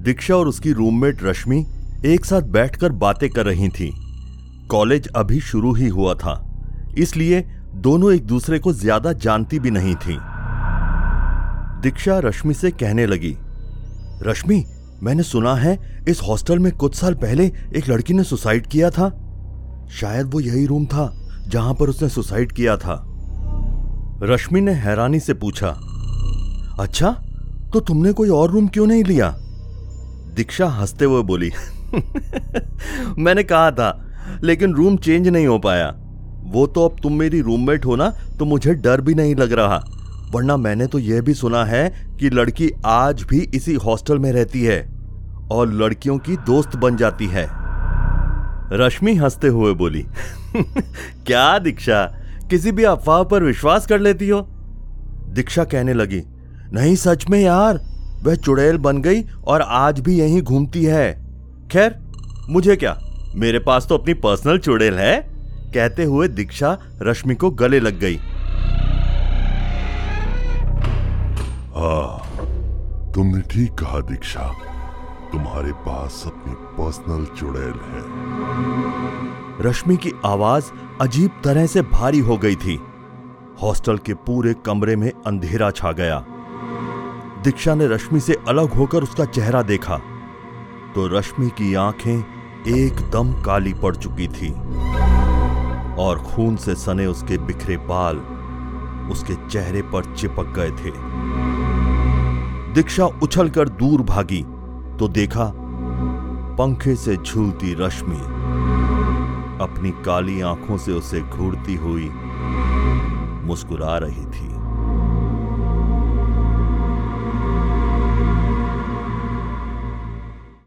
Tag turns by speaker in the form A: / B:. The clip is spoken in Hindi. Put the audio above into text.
A: दीक्षा और उसकी रूममेट रश्मि एक साथ बैठकर बातें कर रही थीं। कॉलेज अभी शुरू ही हुआ था, इसलिए दोनों एक दूसरे को ज़्यादा जानती भी नहीं थीं। दीक्षा रश्मि से कहने लगी, रश्मि, मैंने सुना है इस हॉस्टल में कुछ साल पहले एक लड़की ने सुसाइड किया था शायद वो यही रूम था जहाँ पर उसने सुसाइड किया था रश्मि ने हैरानी से पूछा अच्छा तो तुमने कोई और रूम क्यों नहीं लिया दीक्षा हँसते हुए बोली, मैंने कहा था, लेकिन रूम चेंज नहीं हो पाया। वो तो अब तुम मेरी रूममेट हो ना तो मुझे डर भी नहीं लग रहा। वरना मैंने तो यह भी सुना है कि लड़की आज भी इसी हॉस्टल में रहती है और लड़कियों की दोस्त बन जाती है। रश्मि हँसते हुए बोली, क्या दीक्षा, किसी भी अफवाह पर विश्वास कर लेती हो? दीक्षा कहने लगी, नहीं सच में यार वह चुड़ैल बन गई और आज भी यहीं घूमती है। खैर मुझे क्या? मेरे पास तो अपनी पर्सनल चुड़ैल है। कहते हुए दीक्षा रश्मि को गले लग गई।
B: हाँ तुमने ठीक कहा दीक्षा। तुम्हारे पास अपनी पर्सनल चुड़ैल है।
A: रश्मि की आवाज़ अजीब तरह से भारी हो गई थी। हॉस्टल के पूरे कमरे में अंधेरा छा गया। दीक्षा ने रश्मि से अलग होकर उसका चेहरा देखा। तो रश्मि की आँखें एकदम काली पड़ चुकी थी और खून से सने उसके बिखरे बाल उसके चेहरे पर चिपक गए थे। दीक्षा उछलकर दूर भागी तो देखा पंखे से झूलती रश्मि अपनी काली आँखों से उसे घूरती हुई मुस्कुरा रही थी।